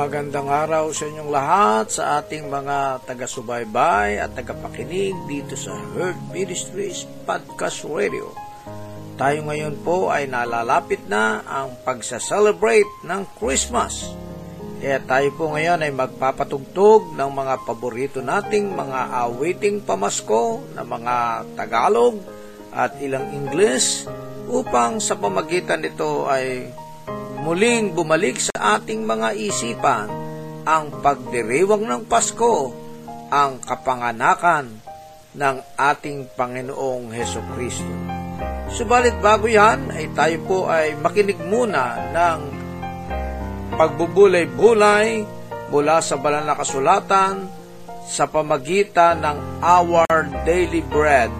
Magandang araw sa inyong lahat sa ating mga taga-subaybay at tagapakinig dito sa Herd Ministries Podcast Radio. Tayo ngayon po ay nalalapit na ang pagsa-celebrate ng Christmas. Kaya tayo po ngayon ay magpapatugtog ng mga paborito nating mga awiting pamasko na mga Tagalog at ilang English upang sa pamagitan nito ay muling bumalik sa ating mga isipan ang pagdiriwang ng Pasko, ang kapanganakan ng ating Panginoong Heso Kristo. Subalit bago yan, ay tayo po ay makinig muna ng pagbubulay-bulay mula sa banal na kasulatan sa pamagitan ng Our Daily Bread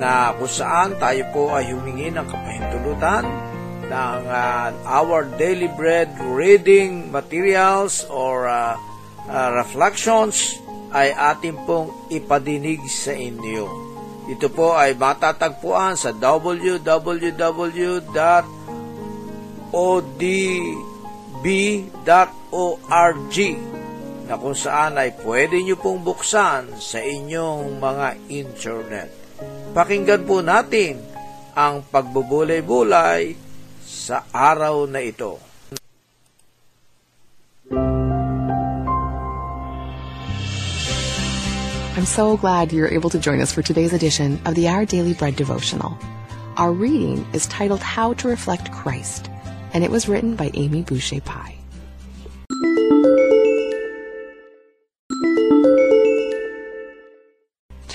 na kung saan tayo po ay humingi ng kapahintulutan ng uh, our daily bread reading materials or uh, uh, reflections ay ating pong ipadinig sa inyo. Ito po ay matatagpuan sa www.odb.org na kung saan ay pwede nyo pong buksan sa inyong mga internet. Pakinggan po natin ang pagbubulay-bulay sa araw na ito. I'm so glad you're able to join us for today's edition of the Our Daily Bread devotional. Our reading is titled How to Reflect Christ, and it was written by Amy Boucher Pye.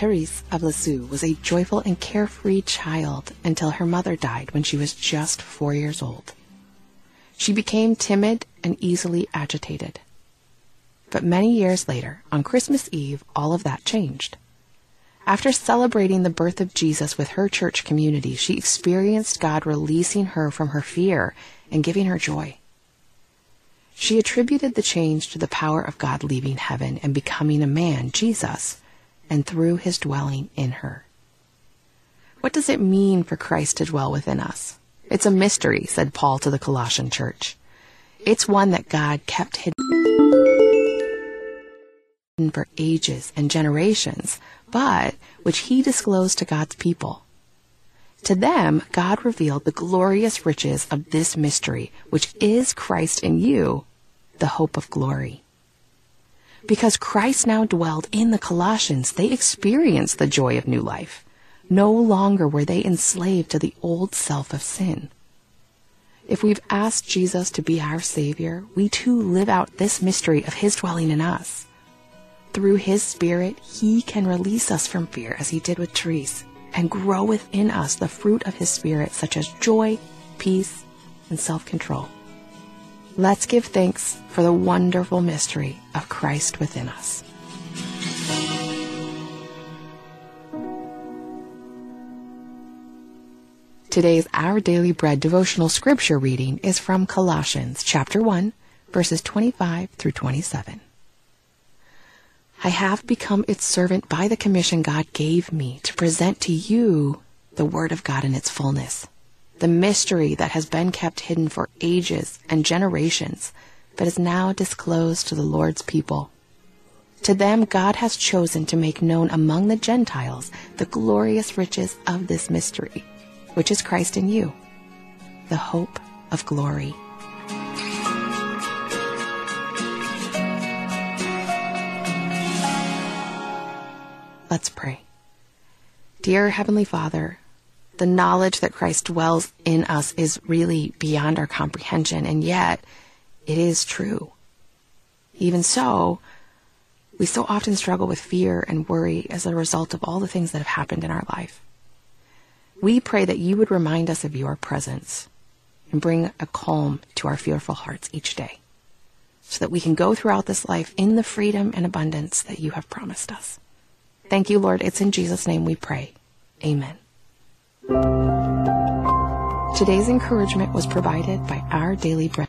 Therese of Lisieux was a joyful and carefree child until her mother died when she was just four years old. She became timid and easily agitated. But many years later, on Christmas Eve, all of that changed. After celebrating the birth of Jesus with her church community, she experienced God releasing her from her fear and giving her joy. She attributed the change to the power of God leaving heaven and becoming a man, Jesus, and through his dwelling in her. What does it mean for Christ to dwell within us? It's a mystery, said Paul to the Colossian church. It's one that God kept hidden for ages and generations, but which he disclosed to God's people. To them, God revealed the glorious riches of this mystery, which is Christ in you, the hope of glory. Because Christ now dwelled in the Colossians, they experienced the joy of new life. No longer were they enslaved to the old self of sin. If we've asked Jesus to be our Savior, we too live out this mystery of His dwelling in us. Through His Spirit, He can release us from fear as He did with Therese and grow within us the fruit of His Spirit such as joy, peace, and self-control. Let's give thanks for the wonderful mystery of Christ within us. Today's Our Daily Bread devotional scripture reading is from Colossians chapter 1, verses 25 through 27. I have become its servant by the commission God gave me to present to you the Word of God in its fullness the mystery that has been kept hidden for ages and generations, but is now disclosed to the Lord's people. To them, God has chosen to make known among the Gentiles the glorious riches of this mystery, which is Christ in you, the hope of glory. Let's pray. Dear Heavenly Father, the knowledge that Christ dwells in us is really beyond our comprehension, and yet it is true. Even so, we so often struggle with fear and worry as a result of all the things that have happened in our life. We pray that you would remind us of your presence and bring a calm to our fearful hearts each day so that we can go throughout this life in the freedom and abundance that you have promised us. Thank you, Lord. It's in Jesus' name we pray. Amen. Today's encouragement was provided by Our Daily Bread.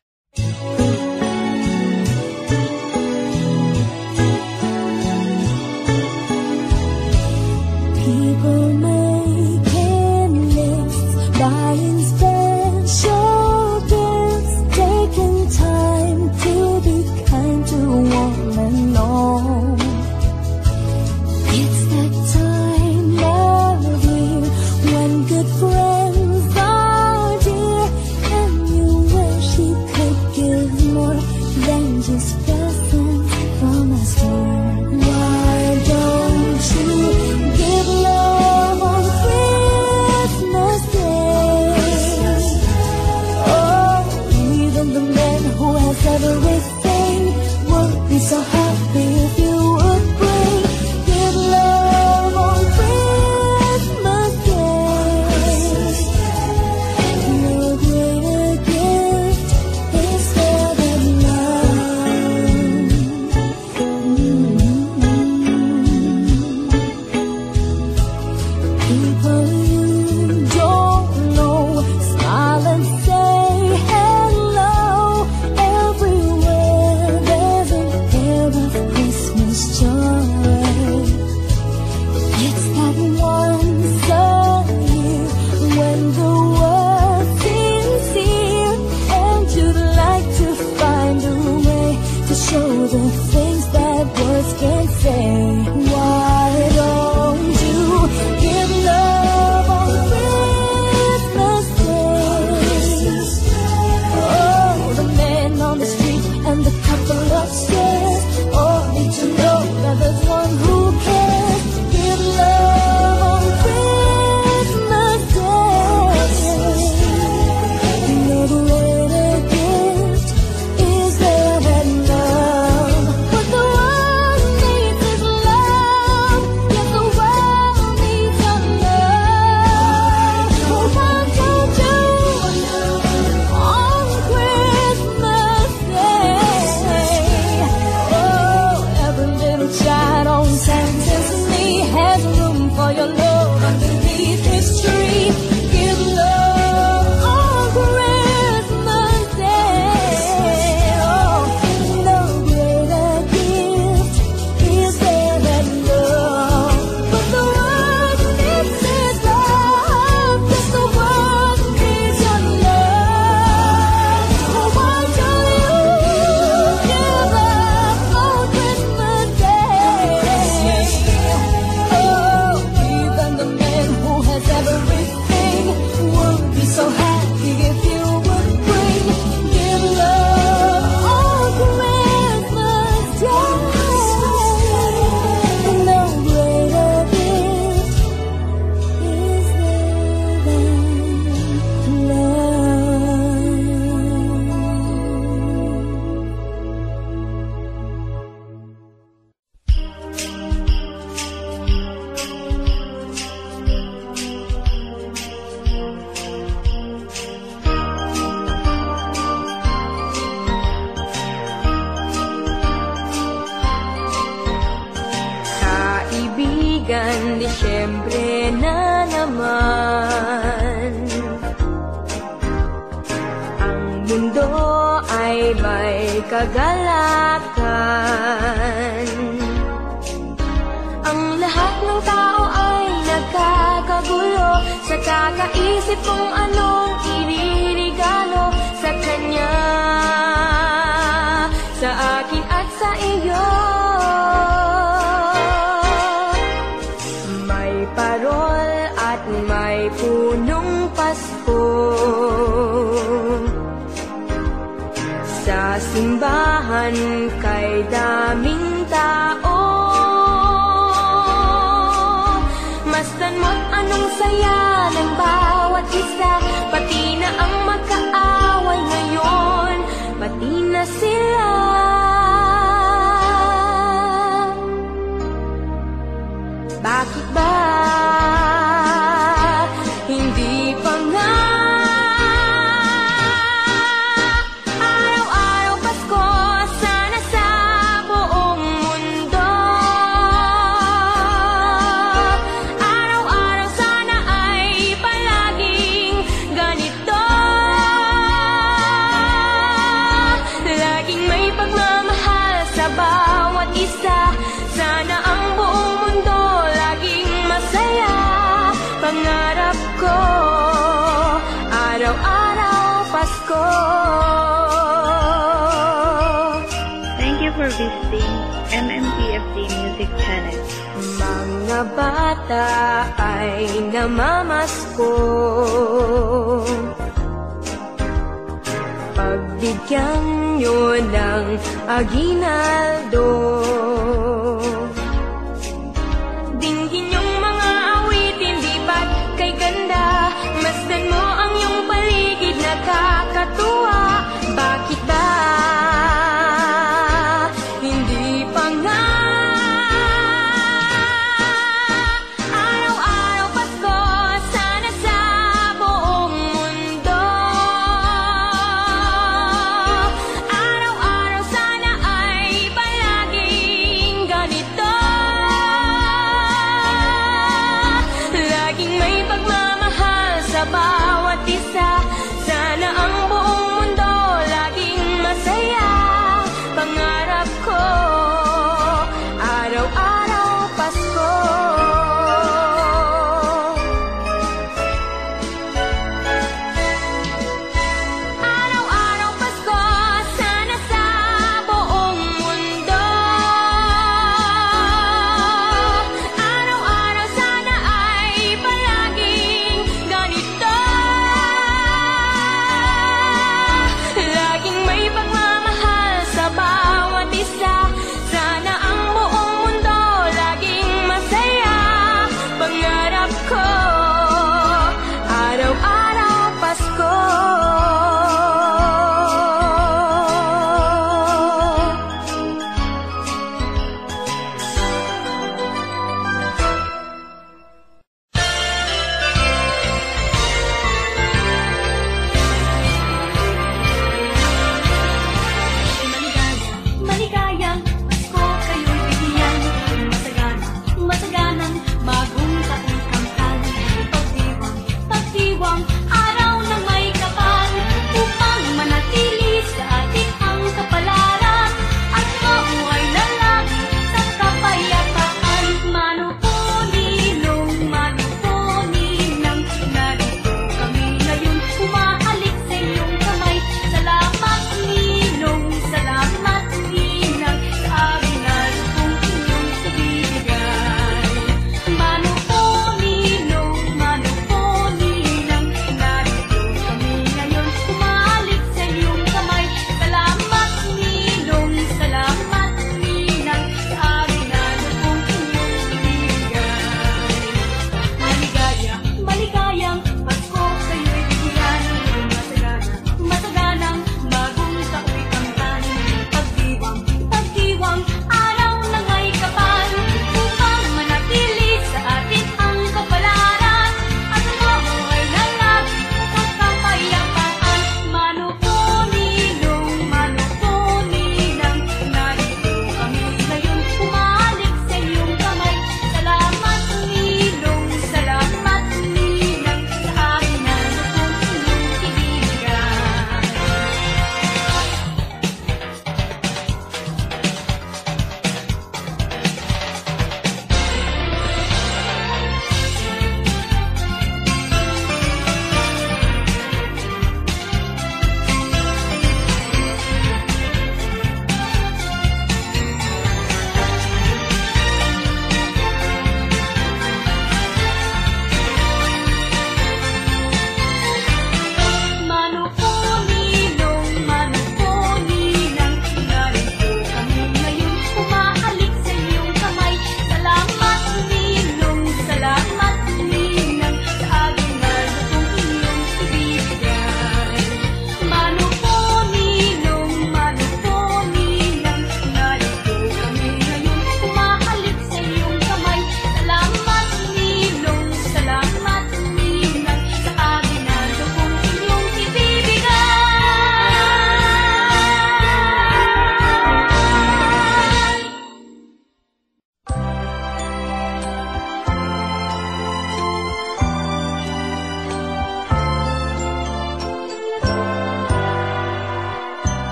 Bata ay namamasko. Pagbigyan nyo ng aginaldo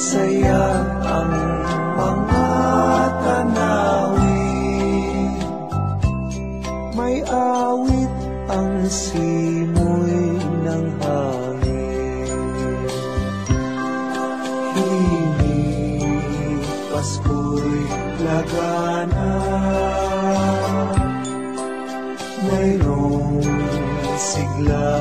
masaya aming mga tanawin. May awit ang simoy ng hangin. Hini, Pasko'y lagana. Mayroong sigla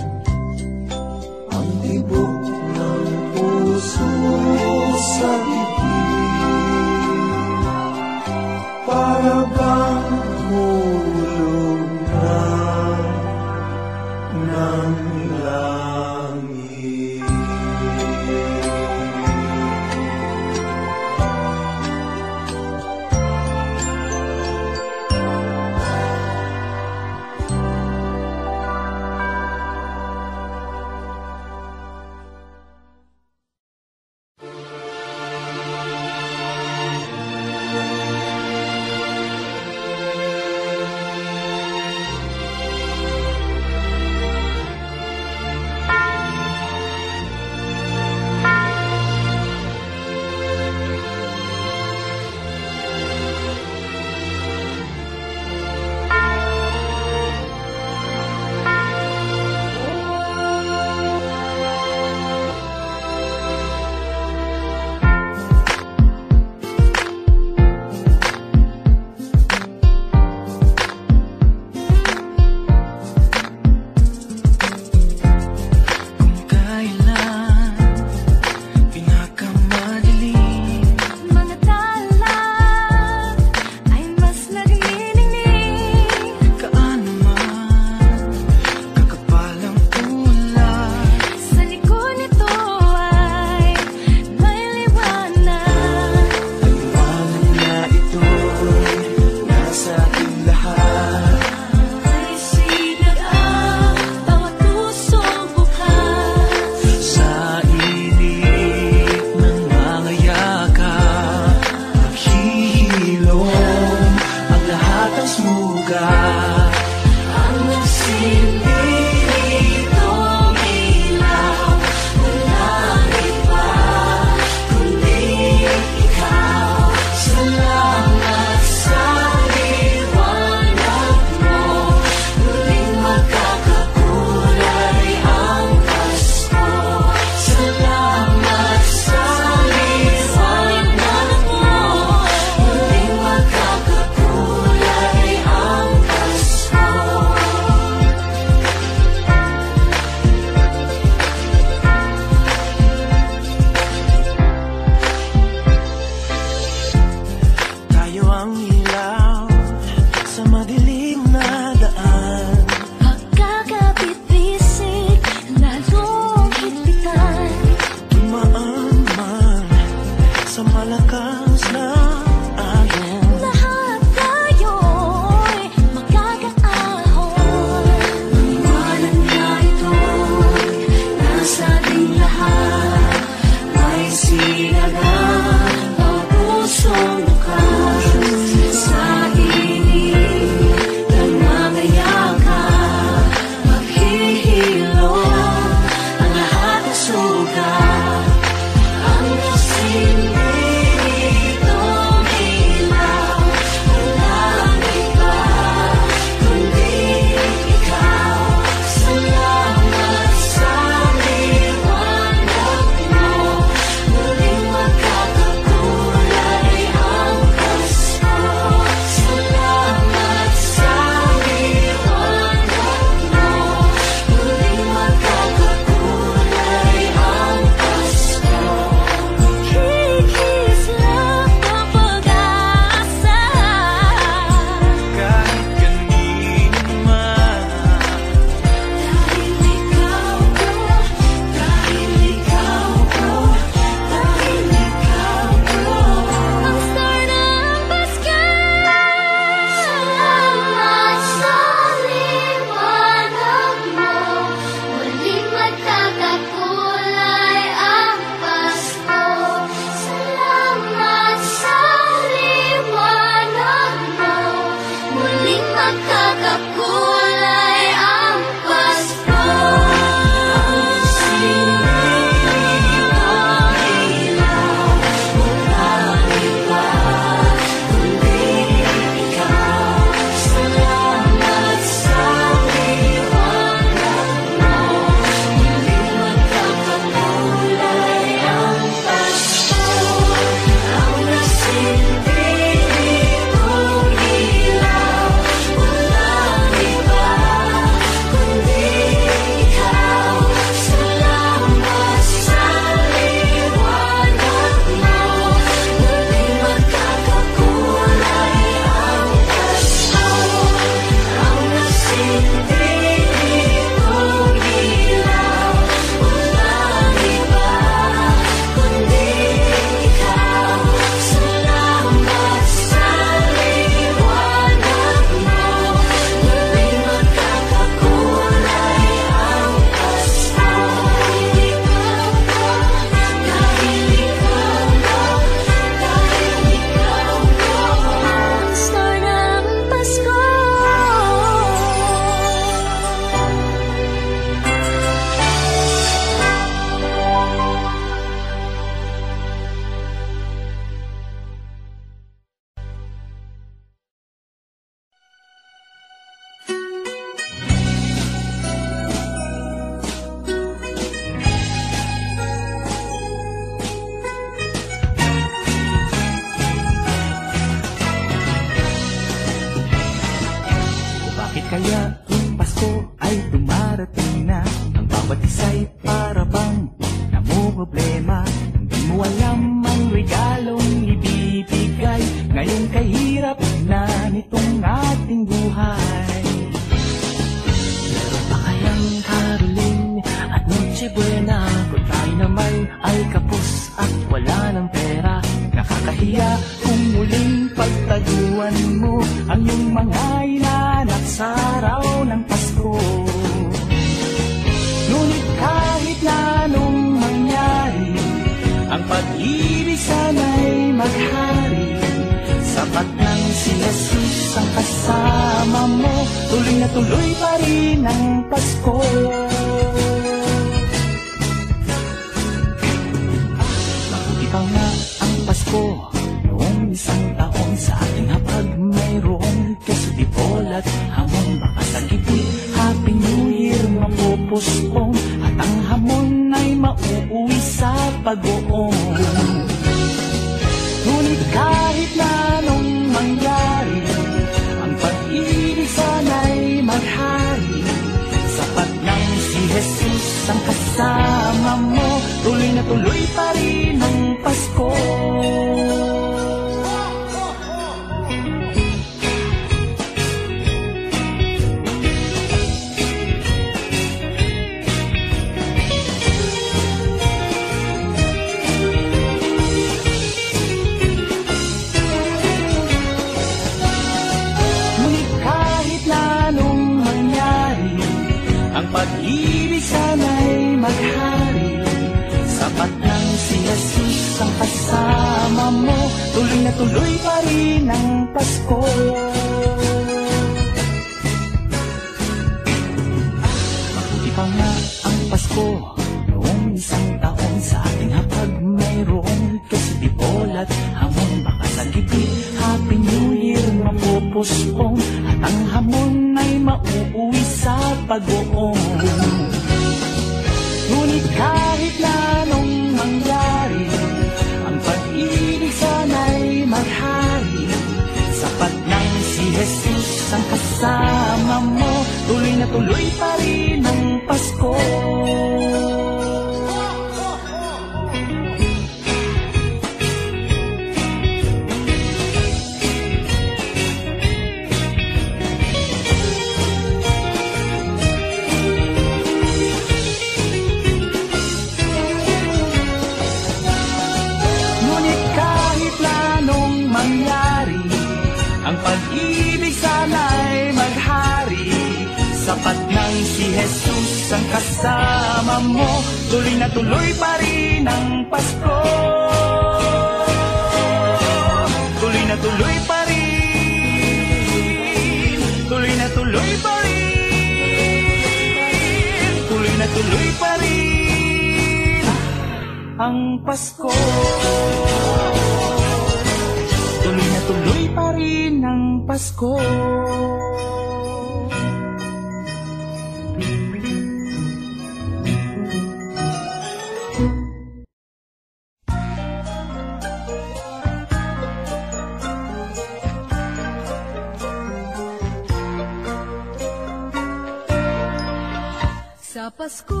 Pasko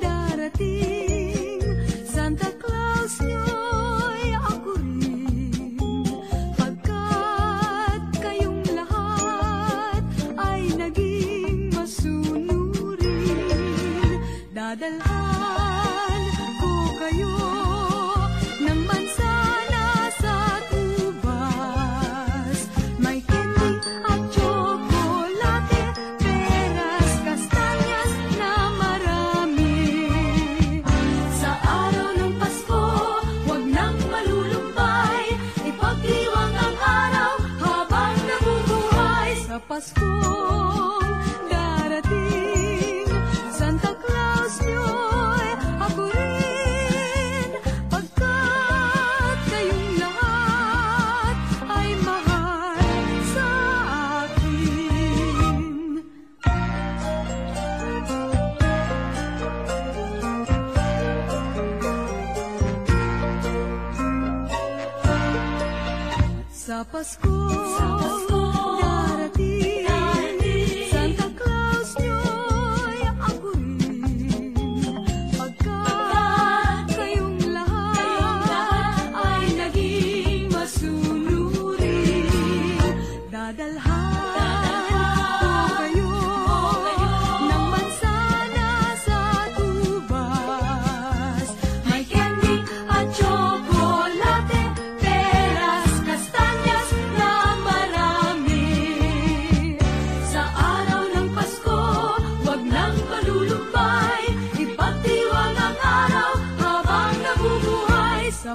darati. Sa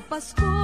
Sa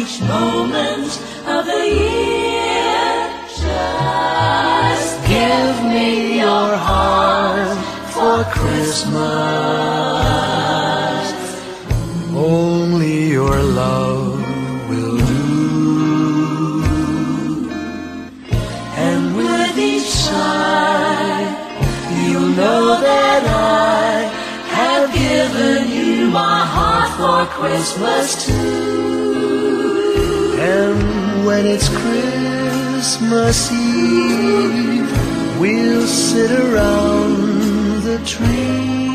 each moment of the year. Just give me your heart for Christmas. Only your love will do. And with each sigh, you know that I have given you my heart for Christmas too. And when it's Christmas Eve, we'll sit around the tree.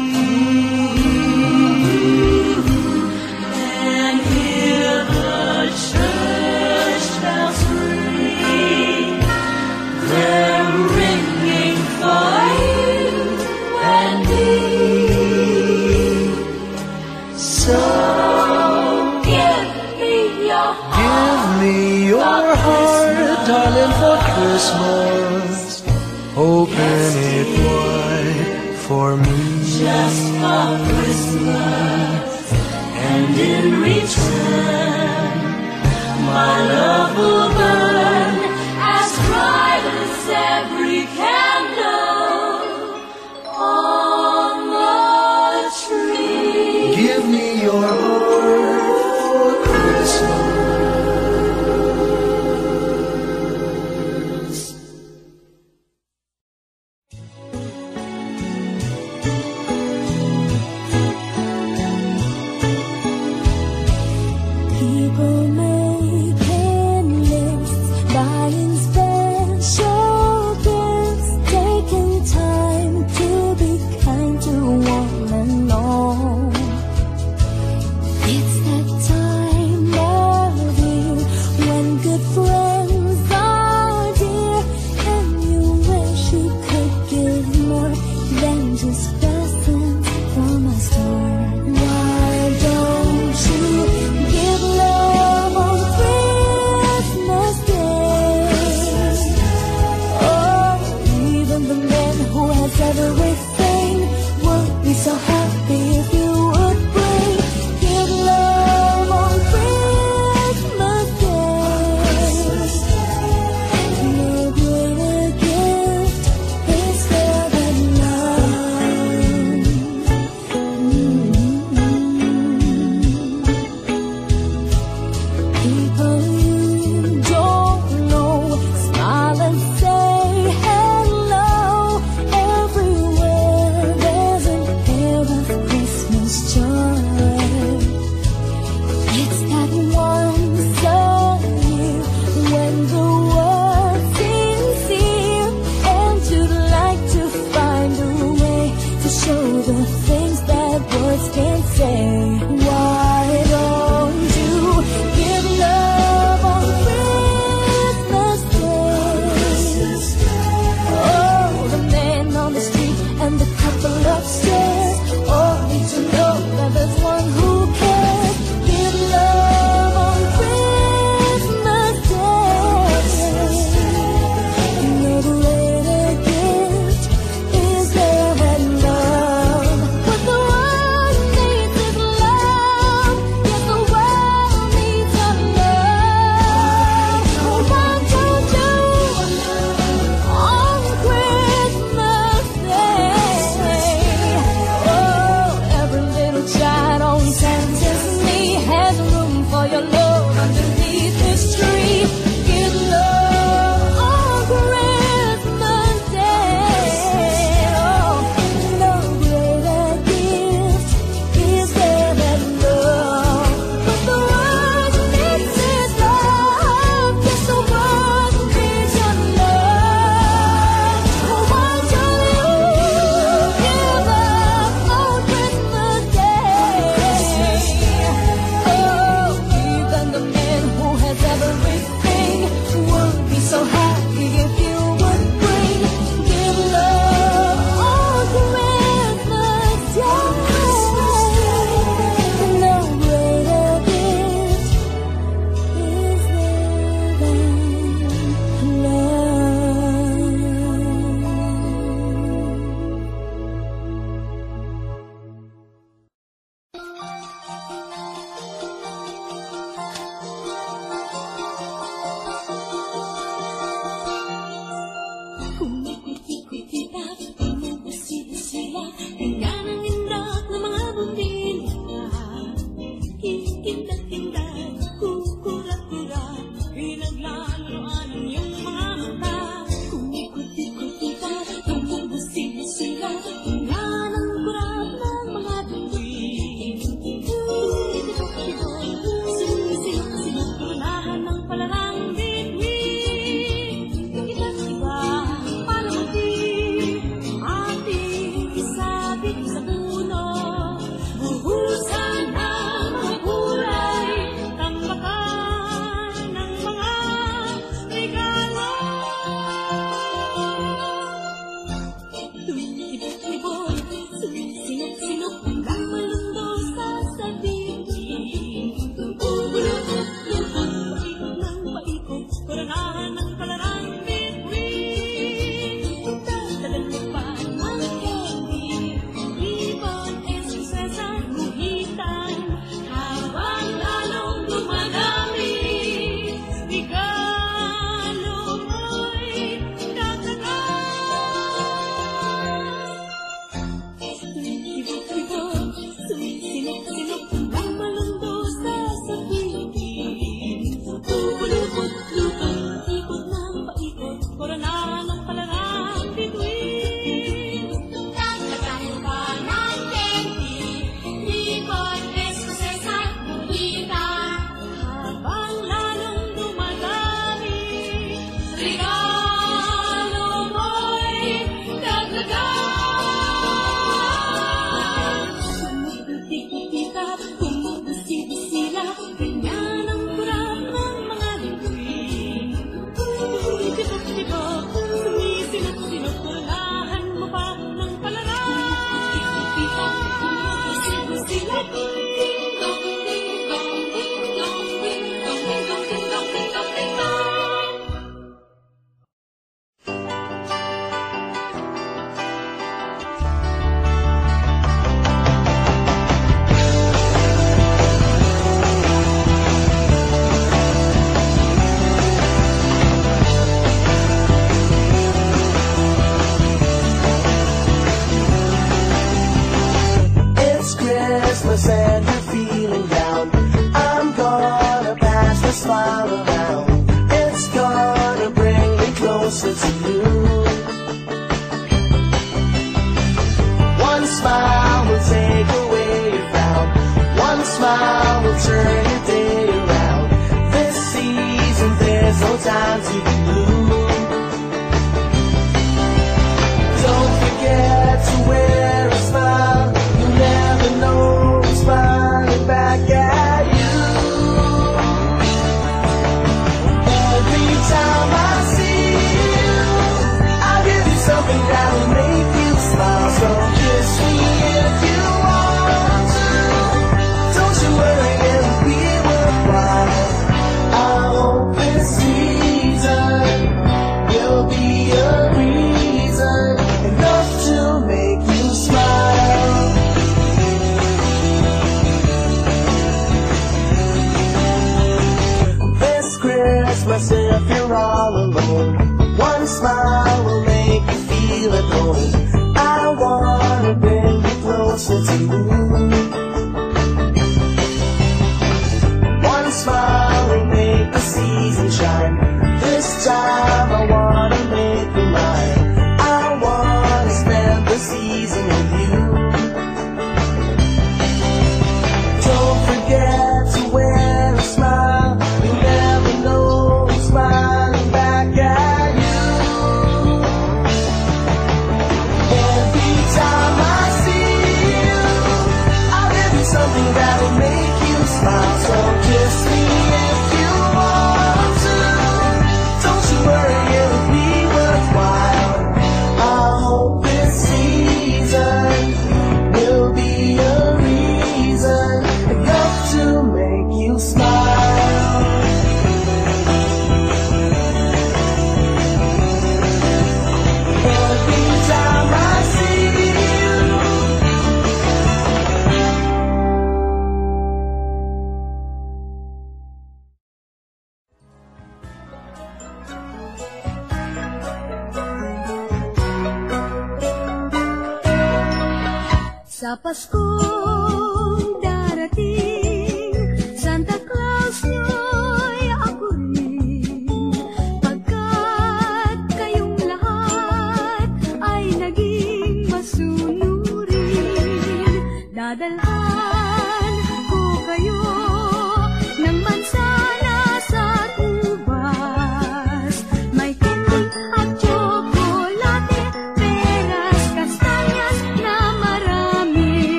this moment.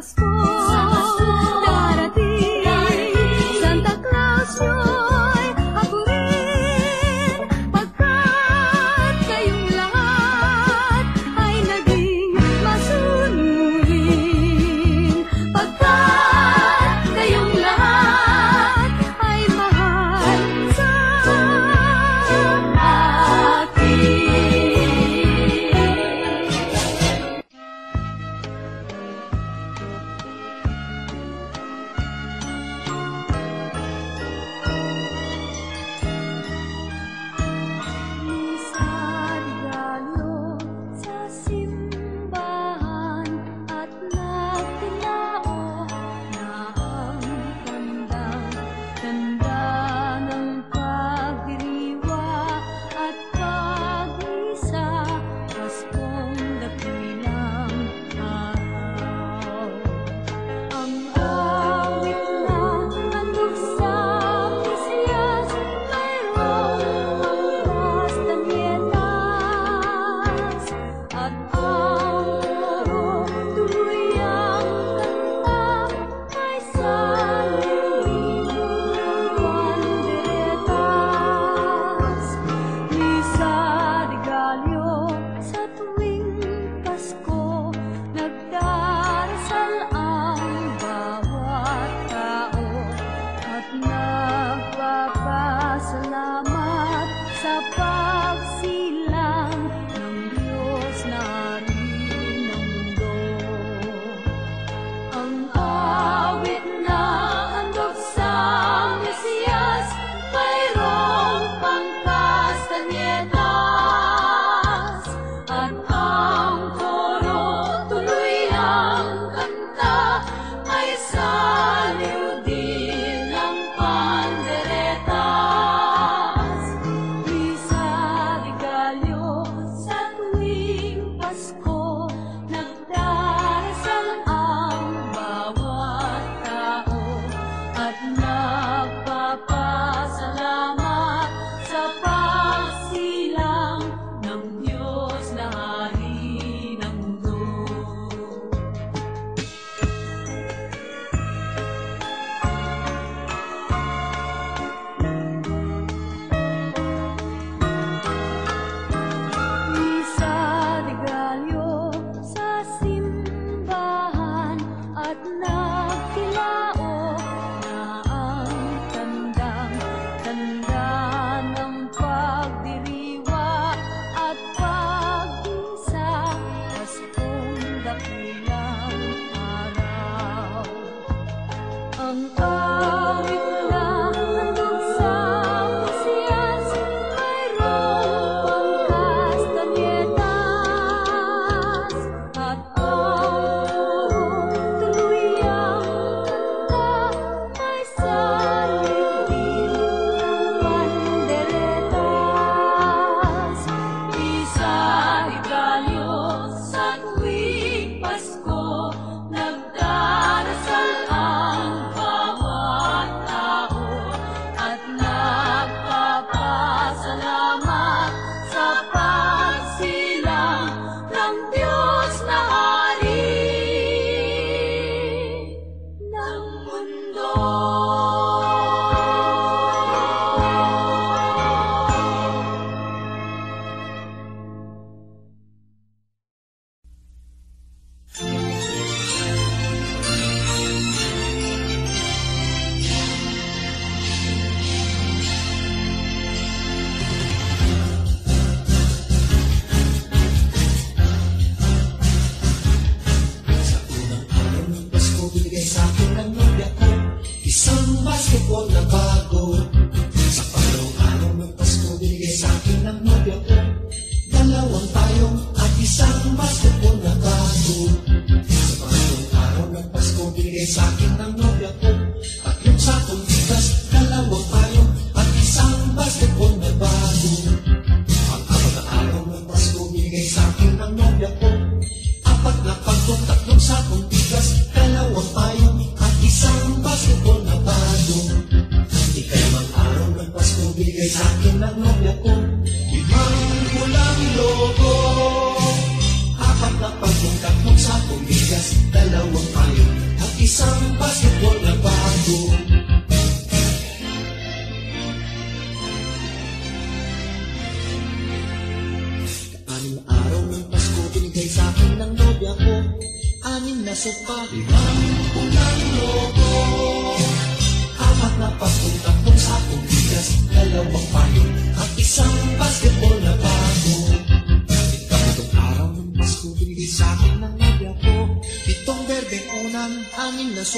Nabubuhay. Sa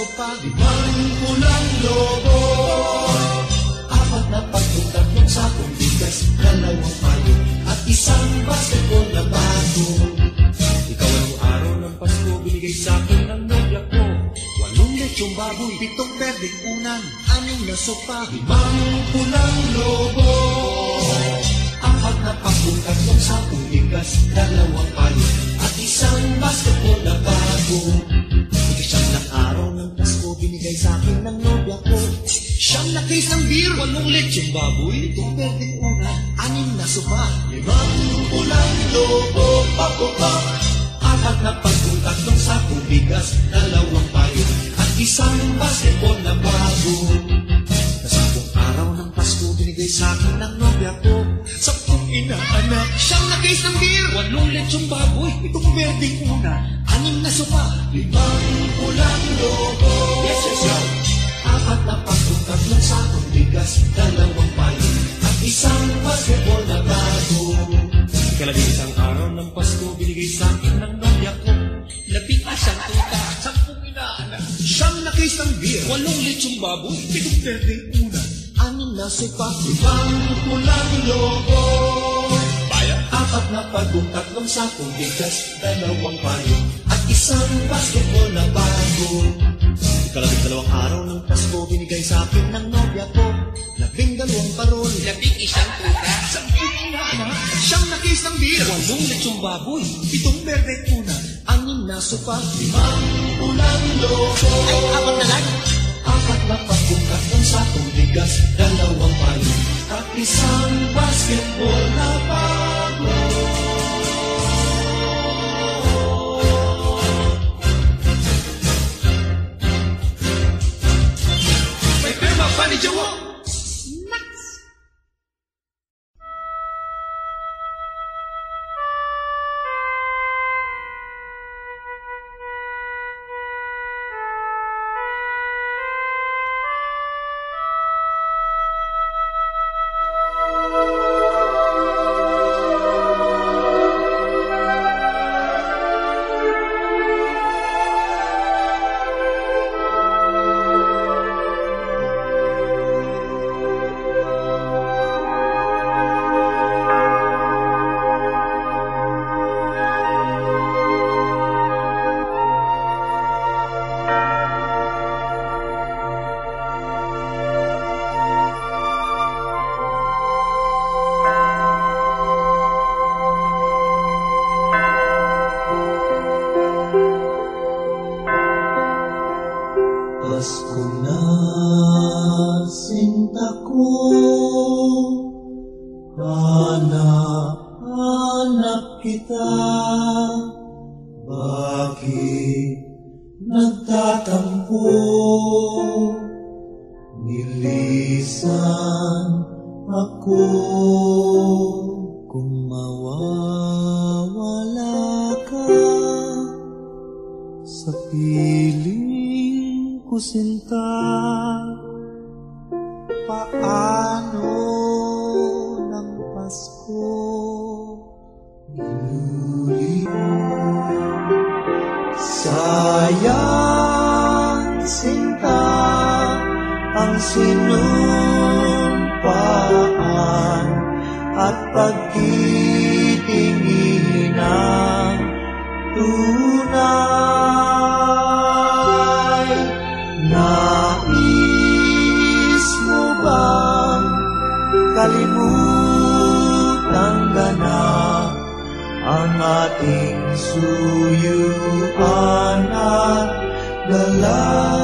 anim na inaanak. Siyang nagais ng beer. Walong lechong baboy. ito Itong berdeng una. Anim na sopa. Limang pulang logo. Yes, yes, yes. Apat na pagkuntag ng sakong bigas. Dalawang paling at isang basketball na bago. Kalabing isang araw ng Pasko, binigay sa akin ng nobya ko. Labing asang tuta, sampung inaanak. Siyang nakis ng beer. Walong lechong baboy. Itong berdeng una na sopa, limang pulang lobo. Bayan, apat na pagong tatlong sakong bigas, dalawang payo, at isang basketball na bago. Ikalabing dalawang araw ng Pasko, binigay sa akin ng nobya ko, labing dalawang parol, labing isang tuta, sampung inaanak, siyang nakisang beer, walong lechong baboy, pitong berde una, anim na sopa, limang pulang lobo. Ay, apat na lang. Apat na pagbukat ng sakong bigas, dalawang payo, at isang basketball na bago. Bakit nagtatampo? Nilisan ako. Kung mawawala ka sa piling ko sinta Paano ng Pasko Sayang sinta Ang sinumpaan At pagtitingin ng tunay. Nais mo bang kalimutan ka na ang ating suyuan la la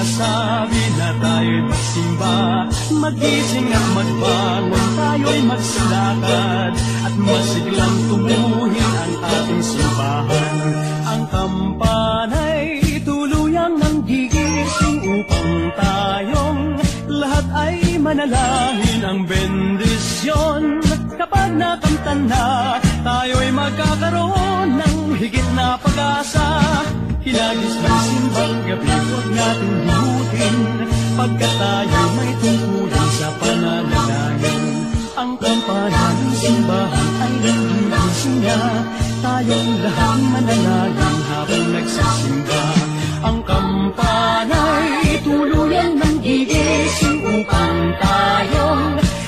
nagsasabi na tayo'y magsimba Magising at magbangon, tayo'y magsilakad At masiglang tumuhin ang ating simbahan. Ang kampana'y tuluyang nanggigising upang tayong lahat ay manalangin ang bendisyon. Kapag nakamtan na, tayo'y magkakaroon ng higit na pag-asa Hilagis ng simbang gabi, huwag natin himutin Pagkat tayo may tungkulin sa pananalangin Ang kampana ng simbahan ay nangigising na. Tayong lahat manalangin habang nagsisimba. Ang kampana'y tuluyang nanggigising upang tayong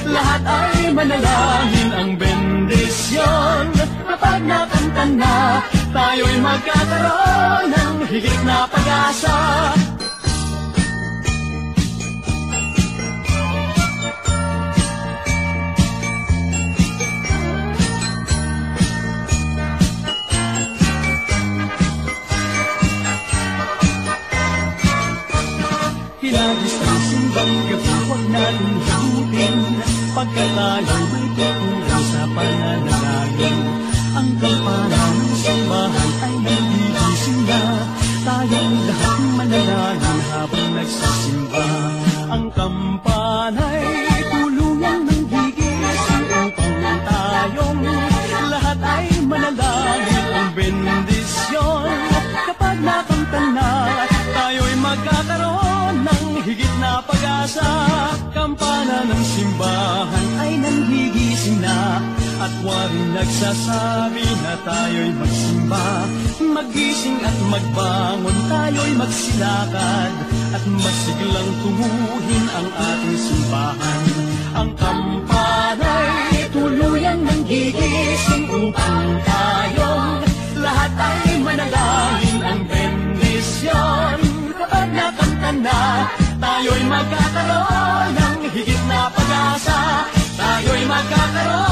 lahat ay manalangin ang bendisyon. Kapag nakanta na, tayo'y magkakaroon ng higit na pag-asa. Hinagis ng simbang gabi, huwag natin himutin Pagkat tayo'y may tutulan sa pananalangin. Ang kampana ng simbahan ay nagigising na Tayong lahat manalangin habang nagsisimba. Ang kampana'y tulungan ng gigising Upang tayong lahat ay manalangin Ang bendisyon. Kapag nakamtan na Tayo'y magkakaroon ng higit na pag-asa. Kampana ng simbahan ay nanghigising na At waring nagsasabi na tayo'y magsimba. Magising at magbangon tayo'y magsilakad. At masiglang tumuhin ang ating simbahan. Ang kampana'y tuluyang nanggigising Upang tayong lahat ay manalangin ang bendisyon. Kapag nakanta na, tayo'y magkakaroon ng higit na pag-asa. Tayo'y magkakaroon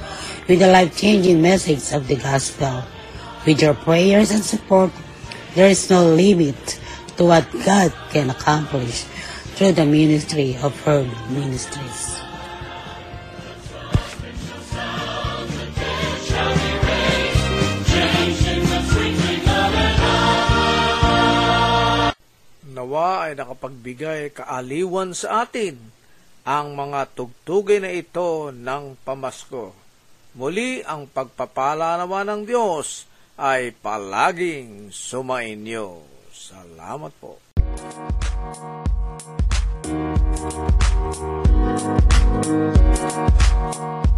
with the life-changing message of the gospel. With your prayers and support, there is no limit to what God can accomplish through the ministry of her ministries. Nawa ay nakapagbigay kaaliwan sa atin ang mga tugtugay na ito ng pamasko. Muli ang pagpapala naman ng Diyos ay palaging sumainyo. Salamat po. Thank